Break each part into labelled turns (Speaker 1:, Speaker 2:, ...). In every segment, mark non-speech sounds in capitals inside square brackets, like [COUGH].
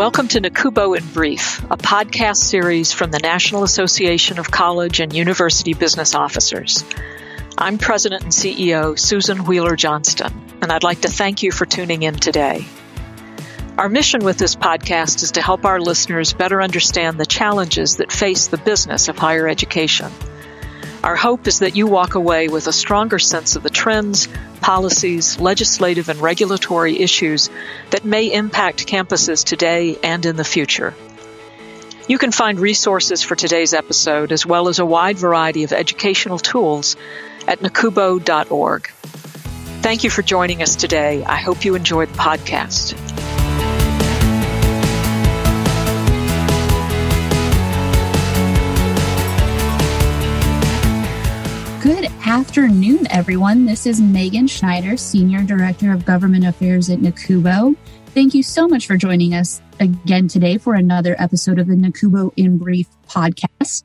Speaker 1: Welcome to NACUBO in Brief, a podcast series from the National Association of College and University Business Officers. I'm President and CEO Susan Whealler Johnston, and I'd like to thank you for tuning in today. Our mission with this podcast is to help our listeners better understand the challenges that face the business of higher education. Our hope is that you walk away with a stronger sense of the trends, policies, legislative, and regulatory issues that may impact campuses today and in the future. You can find resources for today's episode as well as a wide variety of educational tools at nacubo.org. Thank you for joining us today. I hope you enjoyed the podcast.
Speaker 2: Afternoon, everyone. This is Megan Schneider, Senior Director of Government Affairs at NACUBO. Thank you so much for joining us again today for another episode of the NACUBO in Brief podcast.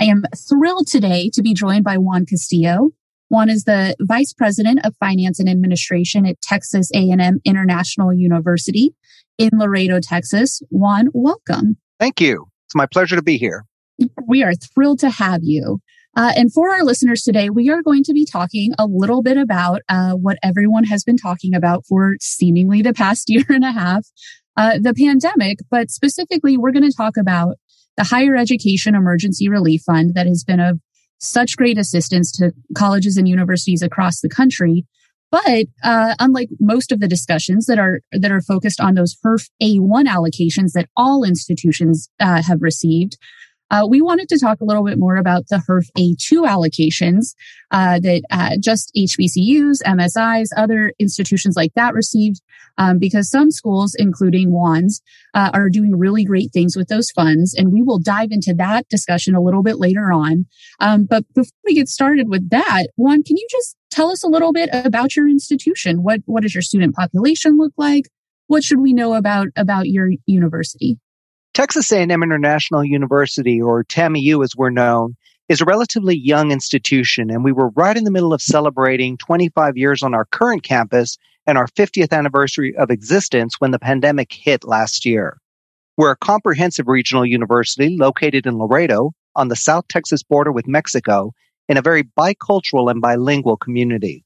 Speaker 2: I am thrilled today to be joined by Juan Castillo. Juan is the Vice President of Finance and Administration at Texas A&M International University in Laredo, Texas. Juan, welcome.
Speaker 3: Thank you. It's my pleasure to be here.
Speaker 2: We are thrilled to have you. Uh, and for our listeners today, we are going to be talking a little bit about uh, what everyone has been talking about for seemingly the past [LAUGHS] year and a half, uh, the pandemic. But specifically, we're going to talk about the Higher Education Emergency Relief Fund that has been of such great assistance to colleges and universities across the country. But uh, unlike most of the discussions that are that are focused on those HEERF A1 allocations that all institutions uh, have received, uh, we wanted to talk a little bit more about the HEERF A2 allocations uh, that uh, just HBCUs, MSIs, other institutions like that received, um, because some schools, including Juan's, uh, are doing really great things with those funds. And we will dive into that discussion a little bit later on. Um, but before we get started with that, Juan, can you just tell us a little bit about your institution? What what does your student population look like? What should we know about about your university?
Speaker 3: Texas A&M International University, or TAMIU as we're known, is a relatively young institution, and we were right in the middle of celebrating 25 years on our current campus and our 50th anniversary of existence when the pandemic hit last year. We're a comprehensive regional university located in Laredo on the South Texas border with Mexico in a very bicultural and bilingual community.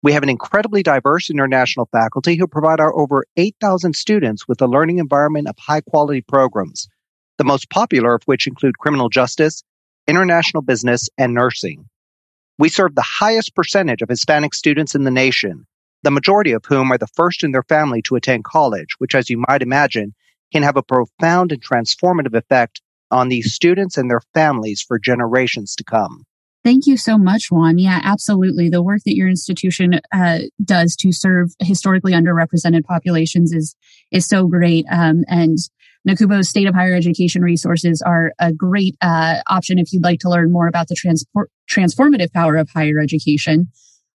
Speaker 3: We have an incredibly diverse international faculty who provide our over 8,000 students with a learning environment of high quality programs, the most popular of which include criminal justice, international business, and nursing. We serve the highest percentage of Hispanic students in the nation, the majority of whom are the first in their family to attend college, which, as you might imagine, can have a profound and transformative effect on these students and their families for generations to come.
Speaker 2: Thank you so much, Juan. Yeah, absolutely. The work that your institution uh, does to serve historically underrepresented populations is is so great. Um, and NACUBO's State of Higher Education resources are a great uh, option if you'd like to learn more about the transport, transformative power of higher education.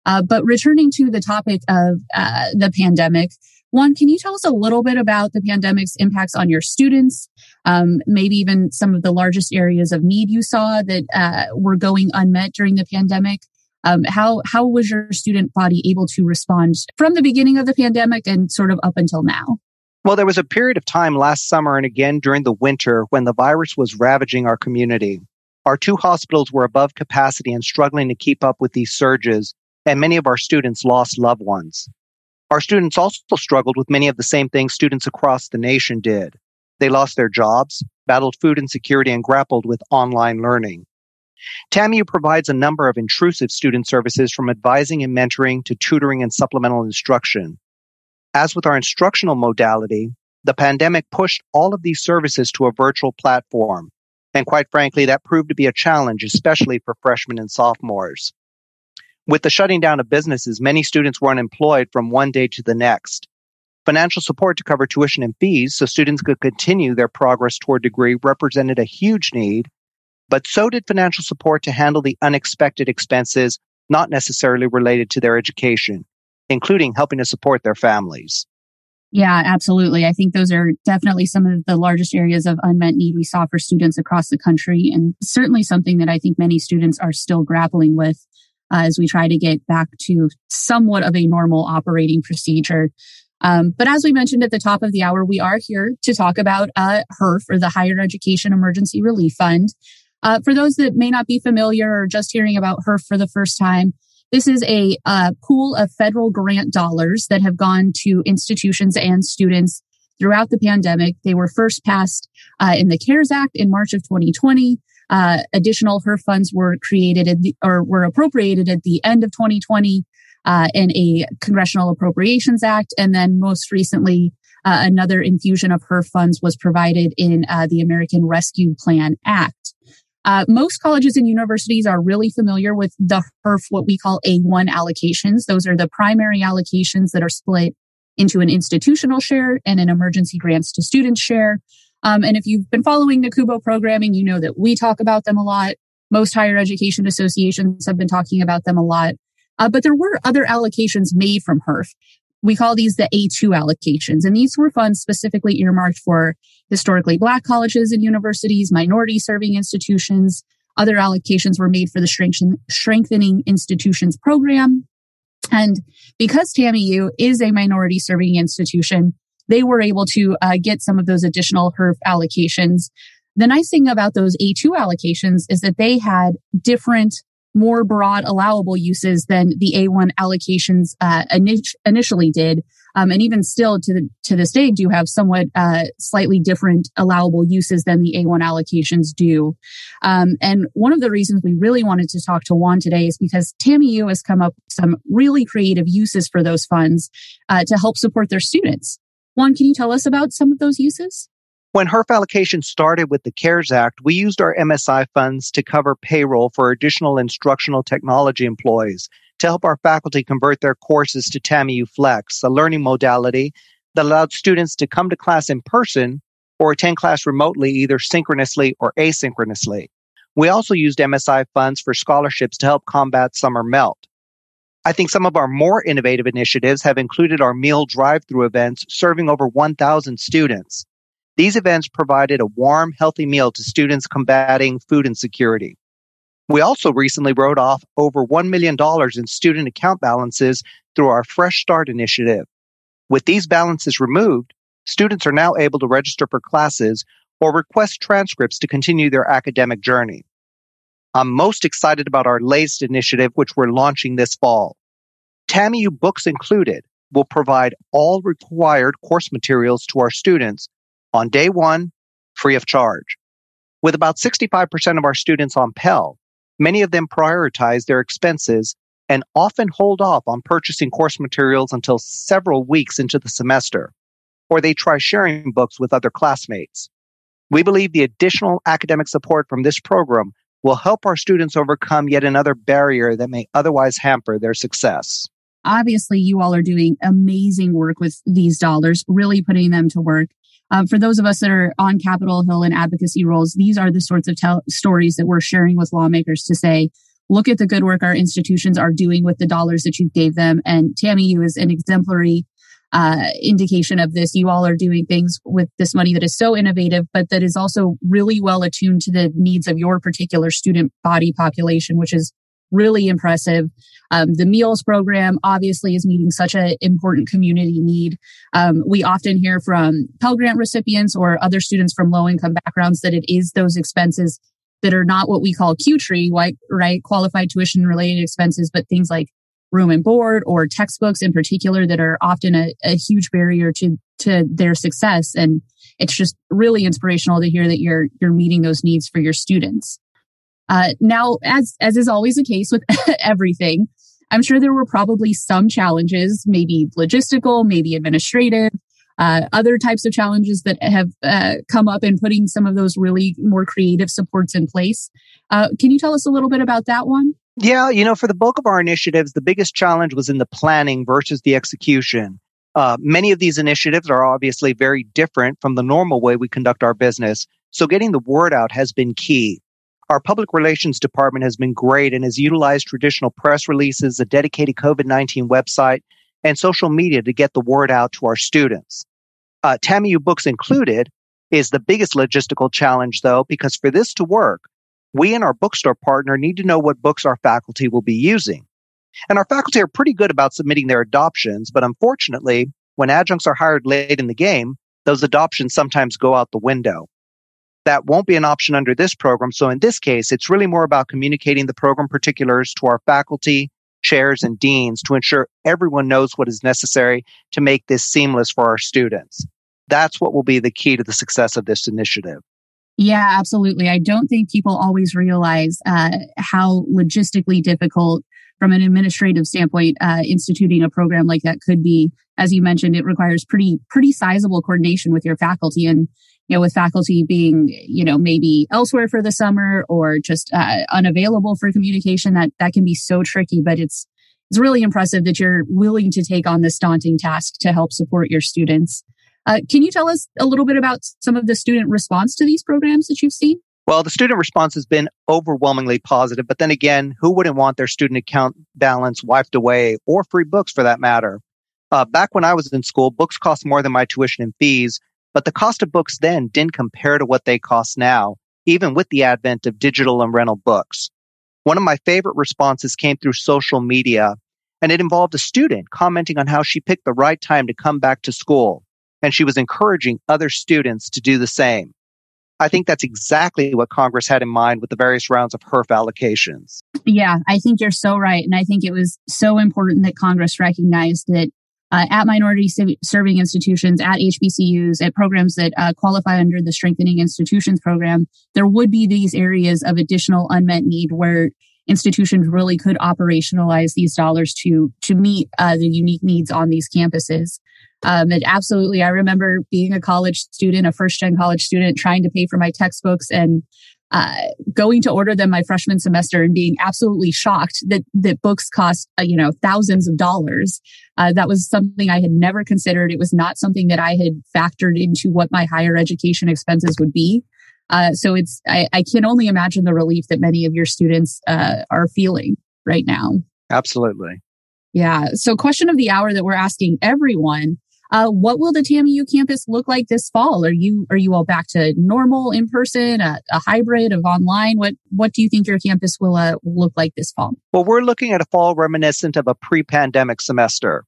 Speaker 2: Uh, but returning to the topic of uh, the pandemic, Juan, can you tell us a little bit about the pandemic's impacts on your students? Um, maybe even some of the largest areas of need you saw that uh, were going unmet during the pandemic. Um, how how was your student body able to respond from the beginning of the pandemic and sort of up until now?
Speaker 3: Well, there was a period of time last summer and again during the winter when the virus was ravaging our community. Our two hospitals were above capacity and struggling to keep up with these surges, and many of our students lost loved ones. Our students also struggled with many of the same things students across the nation did. They lost their jobs, battled food insecurity, and grappled with online learning. TAMIU provides a number of intrusive student services from advising and mentoring to tutoring and supplemental instruction. As with our instructional modality, the pandemic pushed all of these services to a virtual platform. And quite frankly, that proved to be a challenge, especially for freshmen and sophomores. With the shutting down of businesses, many students were unemployed from one day to the next. Financial support to cover tuition and fees so students could continue their progress toward degree represented a huge need, but so did financial support to handle the unexpected expenses not necessarily related to their education, including helping to support their families.
Speaker 2: Yeah, absolutely. I think those are definitely some of the largest areas of unmet need we saw for students across the country, and certainly something that I think many students are still grappling with as we try to get back to somewhat of a normal operating procedure. Um, but as we mentioned at the top of the hour, we are here to talk about uh, HEERF or the Higher Education Emergency Relief Fund. Uh, for those that may not be familiar or just hearing about HEERF for the first time, this is a uh, pool of federal grant dollars that have gone to institutions and students throughout the pandemic. They were first passed uh, in the CARES Act in March of 2020. Uh, additional HEERF funds were created the, or were appropriated at the end of 2020 uh, in a Congressional Appropriations Act, and then most recently. Uh, another infusion of HEERF funds was provided in uh, the American Rescue Plan Act. Uh, most colleges and universities are really familiar with the HEERF, what we call A1 allocations. Those are the primary allocations that are split into an institutional share and an emergency grants to students share. Um, and if you've been following NACUBO programming, you know that we talk about them a lot. Most higher education associations have been talking about them a lot. Uh, but there were other allocations made from HEERF. We call these the A2 allocations, and these were funds specifically earmarked for historically black colleges and universities, minority serving institutions. Other allocations were made for the strengthening institutions program. And because TAMIU is a minority serving institution, they were able to uh, get some of those additional HEERF allocations. The nice thing about those A2 allocations is that they had different more broad allowable uses than the A1 allocations uh, init- initially did. Um, and even still to the, to this day do have somewhat uh, slightly different allowable uses than the A1 allocations do. Um, and one of the reasons we really wanted to talk to Juan today is because TAMIU has come up with some really creative uses for those funds uh, to help support their students. Juan, can you tell us about some of those uses?
Speaker 3: When HEERF allocation started with the CARES Act, we used our MSI funds to cover payroll for additional instructional technology employees to help our faculty convert their courses to TAMIU Flex, a learning modality that allowed students to come to class in person or attend class remotely, either synchronously or asynchronously. We also used MSI funds for scholarships to help combat summer melt. I think some of our more innovative initiatives have included our meal drive-through events serving over 1,000 students. These events provided a warm, healthy meal to students combating food insecurity. We also recently wrote off over $1 million in student account balances through our Fresh Start initiative. With these balances removed, students are now able to register for classes or request transcripts to continue their academic journey. I'm most excited about our latest initiative, which we're launching this fall. TAMIU Books Included will provide all required course materials to our students on day one, free of charge. With about 65% of our students on Pell, many of them prioritize their expenses and often hold off on purchasing course materials until several weeks into the semester, or they try sharing books with other classmates. We believe the additional academic support from this program will help our students overcome yet another barrier that may otherwise hamper their success.
Speaker 2: Obviously, you all are doing amazing work with these dollars, really putting them to work. Um, for those of us that are on Capitol Hill in advocacy roles, these are the sorts of stories that we're sharing with lawmakers to say, look at the good work our institutions are doing with the dollars that you gave them. And TAMIU is an exemplary uh, indication of this. You all are doing things with this money that is so innovative, but that is also really well attuned to the needs of your particular student body population, which is really impressive. Um, the meals program obviously is meeting such an important community need. Um, we often hear from Pell Grant recipients or other students from low income backgrounds that it is those expenses that are not what we call QTRE, right, right? Qualified tuition related expenses, but things like room and board or textbooks in particular that are often a, a huge barrier to, to their success. And it's just really inspirational to hear that you're, you're meeting those needs for your students. Uh, now, as as is always the case with [LAUGHS] everything, I'm sure there were probably some challenges, maybe logistical, maybe administrative, uh, other types of challenges that have uh, come up in putting some of those really more creative supports in place. Uh, can you tell us a little bit about that one?
Speaker 3: Yeah, you know, for the bulk of our initiatives, the biggest challenge was in the planning versus the execution. Uh, many of these initiatives are obviously very different from the normal way we conduct our business. So getting the word out has been key. Our public relations department has been great and has utilized traditional press releases, a dedicated COVID 19 website, and social media to get the word out to our students. Uh, TAMIU Books Included is the biggest logistical challenge, though, because for this to work, we and our bookstore partner need to know what books our faculty will be using. And our faculty are pretty good about submitting their adoptions, but unfortunately, when adjuncts are hired late in the game, those adoptions sometimes go out the window. That won't be an option under this program. So in this case, it's really more about communicating the program particulars to our faculty, chairs, and deans to ensure everyone knows what is necessary to make this seamless for our students. That's what will be the key to the success of this initiative.
Speaker 2: Yeah, absolutely. I don't think people always realize uh, how logistically difficult, from an administrative standpoint, uh, instituting a program like that could be. As you mentioned, it requires pretty pretty sizable coordination with your faculty, and you know, with faculty being you know maybe elsewhere for the summer or just uh, unavailable for communication, that that can be so tricky. But it's it's really impressive that you're willing to take on this daunting task to help support your students. Uh, can you tell us a little bit about some of the student response to these programs that you've seen?
Speaker 3: Well, the student response has been overwhelmingly positive, but then again, who wouldn't want their student account balance wiped away or free books for that matter? Uh, back when I was in school, books cost more than my tuition and fees, but the cost of books then didn't compare to what they cost now, even with the advent of digital and rental books. One of my favorite responses came through social media, and it involved a student commenting on how she picked the right time to come back to school and she was encouraging other students to do the same. I think that's exactly what Congress had in mind with the various rounds of HEERF allocations.
Speaker 2: Yeah, I think you're so right. And I think it was so important that Congress recognized that uh, at minority serving institutions, at HBCUs, at programs that uh, qualify under the Strengthening Institutions program, there would be these areas of additional unmet need where institutions really could operationalize these dollars to to meet uh, the unique needs on these campuses. Um, and absolutely, I remember being a college student, a first gen college student, trying to pay for my textbooks and uh, going to order them my freshman semester and being absolutely shocked that that books cost uh, you know thousands of dollars. Uh, that was something I had never considered. It was not something that I had factored into what my higher education expenses would be. Uh, so it's I, I, can only imagine the relief that many of your students uh, are feeling right now.
Speaker 3: Absolutely.
Speaker 2: Yeah. So, question of the hour that we're asking everyone uh, what will the TAMIU campus look like this fall? Are you are you all back to normal in person, a, a hybrid of online? What what do you think your campus will uh, look like this fall?
Speaker 3: Well, we're looking at a fall reminiscent of a pre-pandemic semester.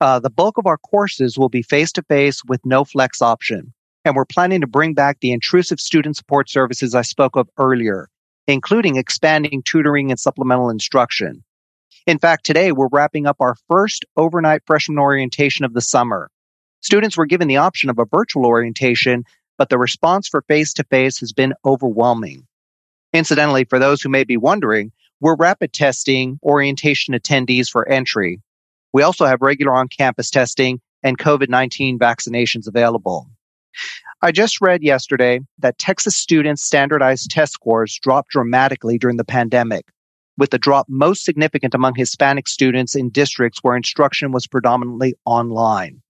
Speaker 3: Uh, the bulk of our courses will be face to face with no flex option, and we're planning to bring back the intrusive student support services I spoke of earlier, including expanding tutoring and supplemental instruction. In fact, today we're wrapping up our first overnight freshman orientation of the summer. Students were given the option of a virtual orientation, but the response for face to face has been overwhelming. Incidentally, for those who may be wondering, we're rapid testing orientation attendees for entry. We also have regular on campus testing and COVID 19 vaccinations available. I just read yesterday that Texas students' standardized test scores dropped dramatically during the pandemic, with the drop most significant among Hispanic students in districts where instruction was predominantly online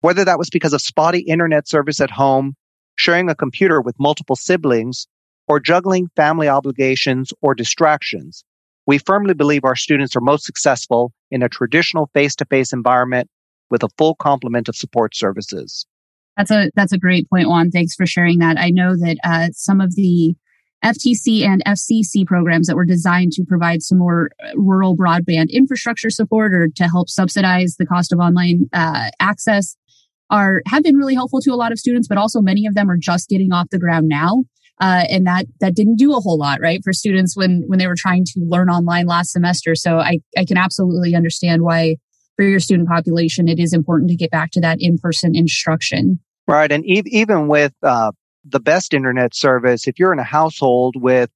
Speaker 3: whether that was because of spotty internet service at home, sharing a computer with multiple siblings, or juggling family obligations or distractions. We firmly believe our students are most successful in a traditional face-to-face environment with a full complement of support services.
Speaker 2: That's a that's a great point, Juan. Thanks for sharing that. I know that uh, some of the FTC and FCC programs that were designed to provide some more uh, rural broadband infrastructure support or to help subsidize the cost of online uh, access are have been really helpful to a lot of students, but also many of them are just getting off the ground now. Uh, and that that didn't do a whole lot, right, for students when when they were trying to learn online last semester. So I I can absolutely understand why for your student population it is important to get back to that in person instruction.
Speaker 3: Right, and e- even with uh, the best internet service, if you're in a household with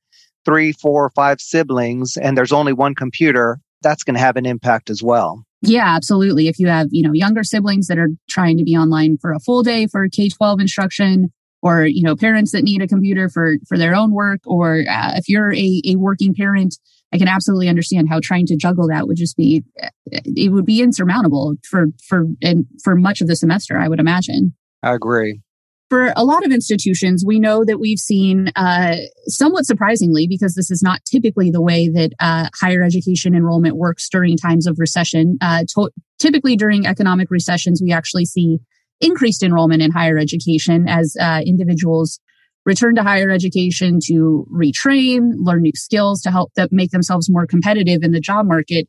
Speaker 3: three, four, five siblings and there's only one computer, that's going to have an impact as well.
Speaker 2: Yeah, absolutely. If you have, you know, younger siblings that are trying to be online for a full day for K-12 instruction, or, you know, parents that need a computer for, for their own work, or uh, if you're a, a working parent, I can absolutely understand how trying to juggle that would just be, it would be insurmountable for, for, and for much of the semester, I would imagine.
Speaker 3: I agree
Speaker 2: for a lot of institutions, we know that we've seen, uh, somewhat surprisingly, because this is not typically the way that uh, higher education enrollment works during times of recession. Uh, to- typically, during economic recessions, we actually see increased enrollment in higher education as uh, individuals return to higher education to retrain, learn new skills to help them make themselves more competitive in the job market.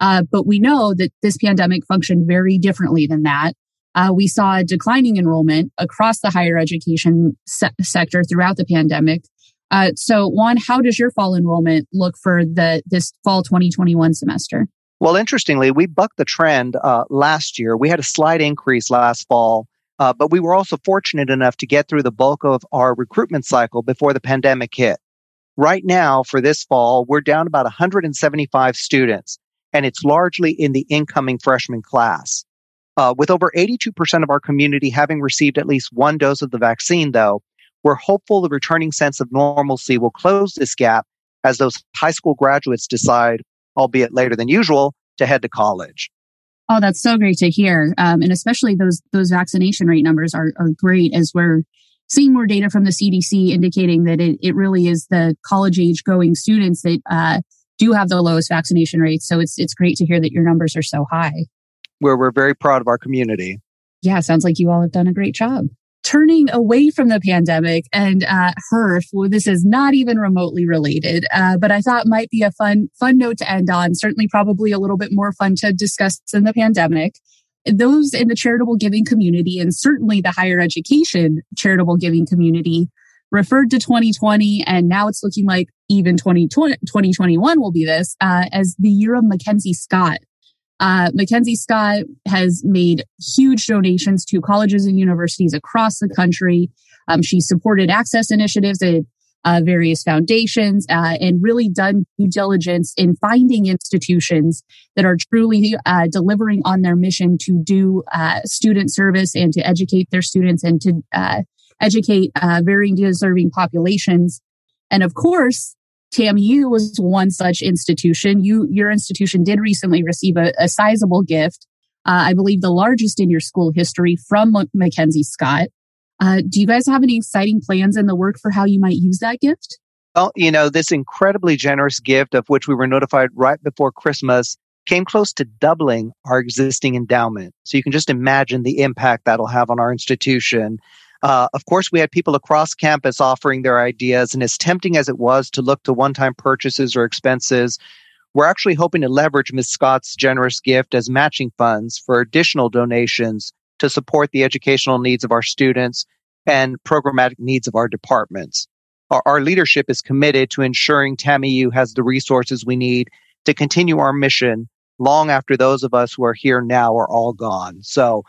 Speaker 2: Uh, but we know that this pandemic functioned very differently than that Uh, we saw declining enrollment across the higher education se- sector throughout the pandemic. Uh, so, Juan, how does your fall enrollment look for the this fall 2021 semester?
Speaker 3: Well, interestingly, we bucked the trend uh, last year. We had a slight increase last fall, uh, but we were also fortunate enough to get through the bulk of our recruitment cycle before the pandemic hit. Right now, for this fall, we're down about 175 students, and it's largely in the incoming freshman class. Uh, with over 82% of our community having received at least one dose of the vaccine, though, we're hopeful the returning sense of normalcy will close this gap as those high school graduates decide, albeit later than usual, to head to college.
Speaker 2: Oh, that's so great to hear. Um, and especially those those vaccination rate numbers are, are great as we're seeing more data from the CDC indicating that it, it really is the college age going students that uh, do have the lowest vaccination rates. So it's it's great to hear that your numbers are so high.
Speaker 3: Where we're very proud of our community.
Speaker 2: Yeah, sounds like you all have done a great job turning away from the pandemic and uh, HEERF. Well, this is not even remotely related, uh, but I thought might be a fun fun note to end on. Certainly, probably a little bit more fun to discuss in the pandemic. Those in the charitable giving community and certainly the higher education charitable giving community referred to 2020 and now it's looking like even 2020, 2021 will be this uh, as the year of Mackenzie Scott uh, Mackenzie Scott has made huge donations to colleges and universities across the country. Um, she supported access initiatives at uh, various foundations uh, and really done due diligence in finding institutions that are truly uh, delivering on their mission to do uh, student service and to educate their students and to uh, educate uh, very deserving populations. And of course, TAMIU was one such institution. You, your institution did recently receive a, a sizable gift. Uh, I believe the largest in your school history from M- Mackenzie Scott. Uh, do you guys have any exciting plans in the work for how you might use that gift?
Speaker 3: Well, you know, this incredibly generous gift of which we were notified right before Christmas came close to doubling our existing endowment. So you can just imagine the impact that'll have on our institution. Uh, of course, we had people across campus offering their ideas, and as tempting as it was to look to one time purchases or expenses, we're actually hoping to leverage Ms. Scott's generous gift as matching funds for additional donations to support the educational needs of our students and programmatic needs of our departments. Our, our leadership is committed to ensuring TAMIU has the resources we need to continue our mission long after those of us who are here now are all gone. So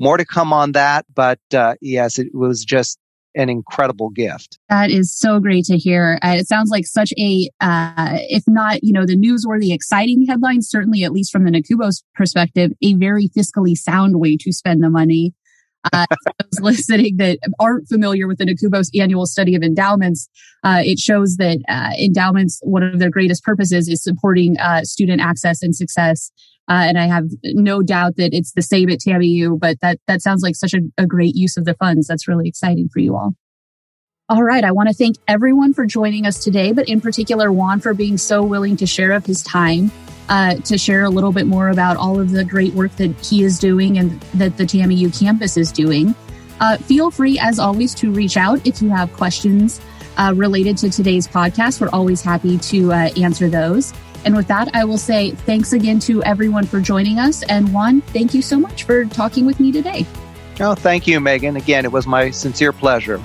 Speaker 3: more to come on that, but uh, yes, it was just an incredible gift.
Speaker 2: That is so great to hear. Uh, it sounds like such a, uh, if not, you know, the newsworthy, exciting headline, certainly at least from the NACUBO's perspective, a very fiscally sound way to spend the money. Uh, [LAUGHS] those listening that aren't familiar with the NACUBOs annual study of endowments, uh, it shows that uh, endowments, one of their greatest purposes is supporting uh, student access and success uh, and I have no doubt that it's the same at TAMIU, but that, that sounds like such a, a great use of the funds. That's really exciting for you all. All right. I want to thank everyone for joining us today, but in particular, Juan for being so willing to share of his time, uh, to share a little bit more about all of the great work that he is doing and that the TAMIU campus is doing. Uh, feel free, as always, to reach out if you have questions uh, related to today's podcast. We're always happy to uh, answer those. And with that, I will say thanks again to everyone for joining us. And Juan, thank you so much for talking with me today.
Speaker 3: Oh, thank you, Megan. Again, it was my sincere pleasure.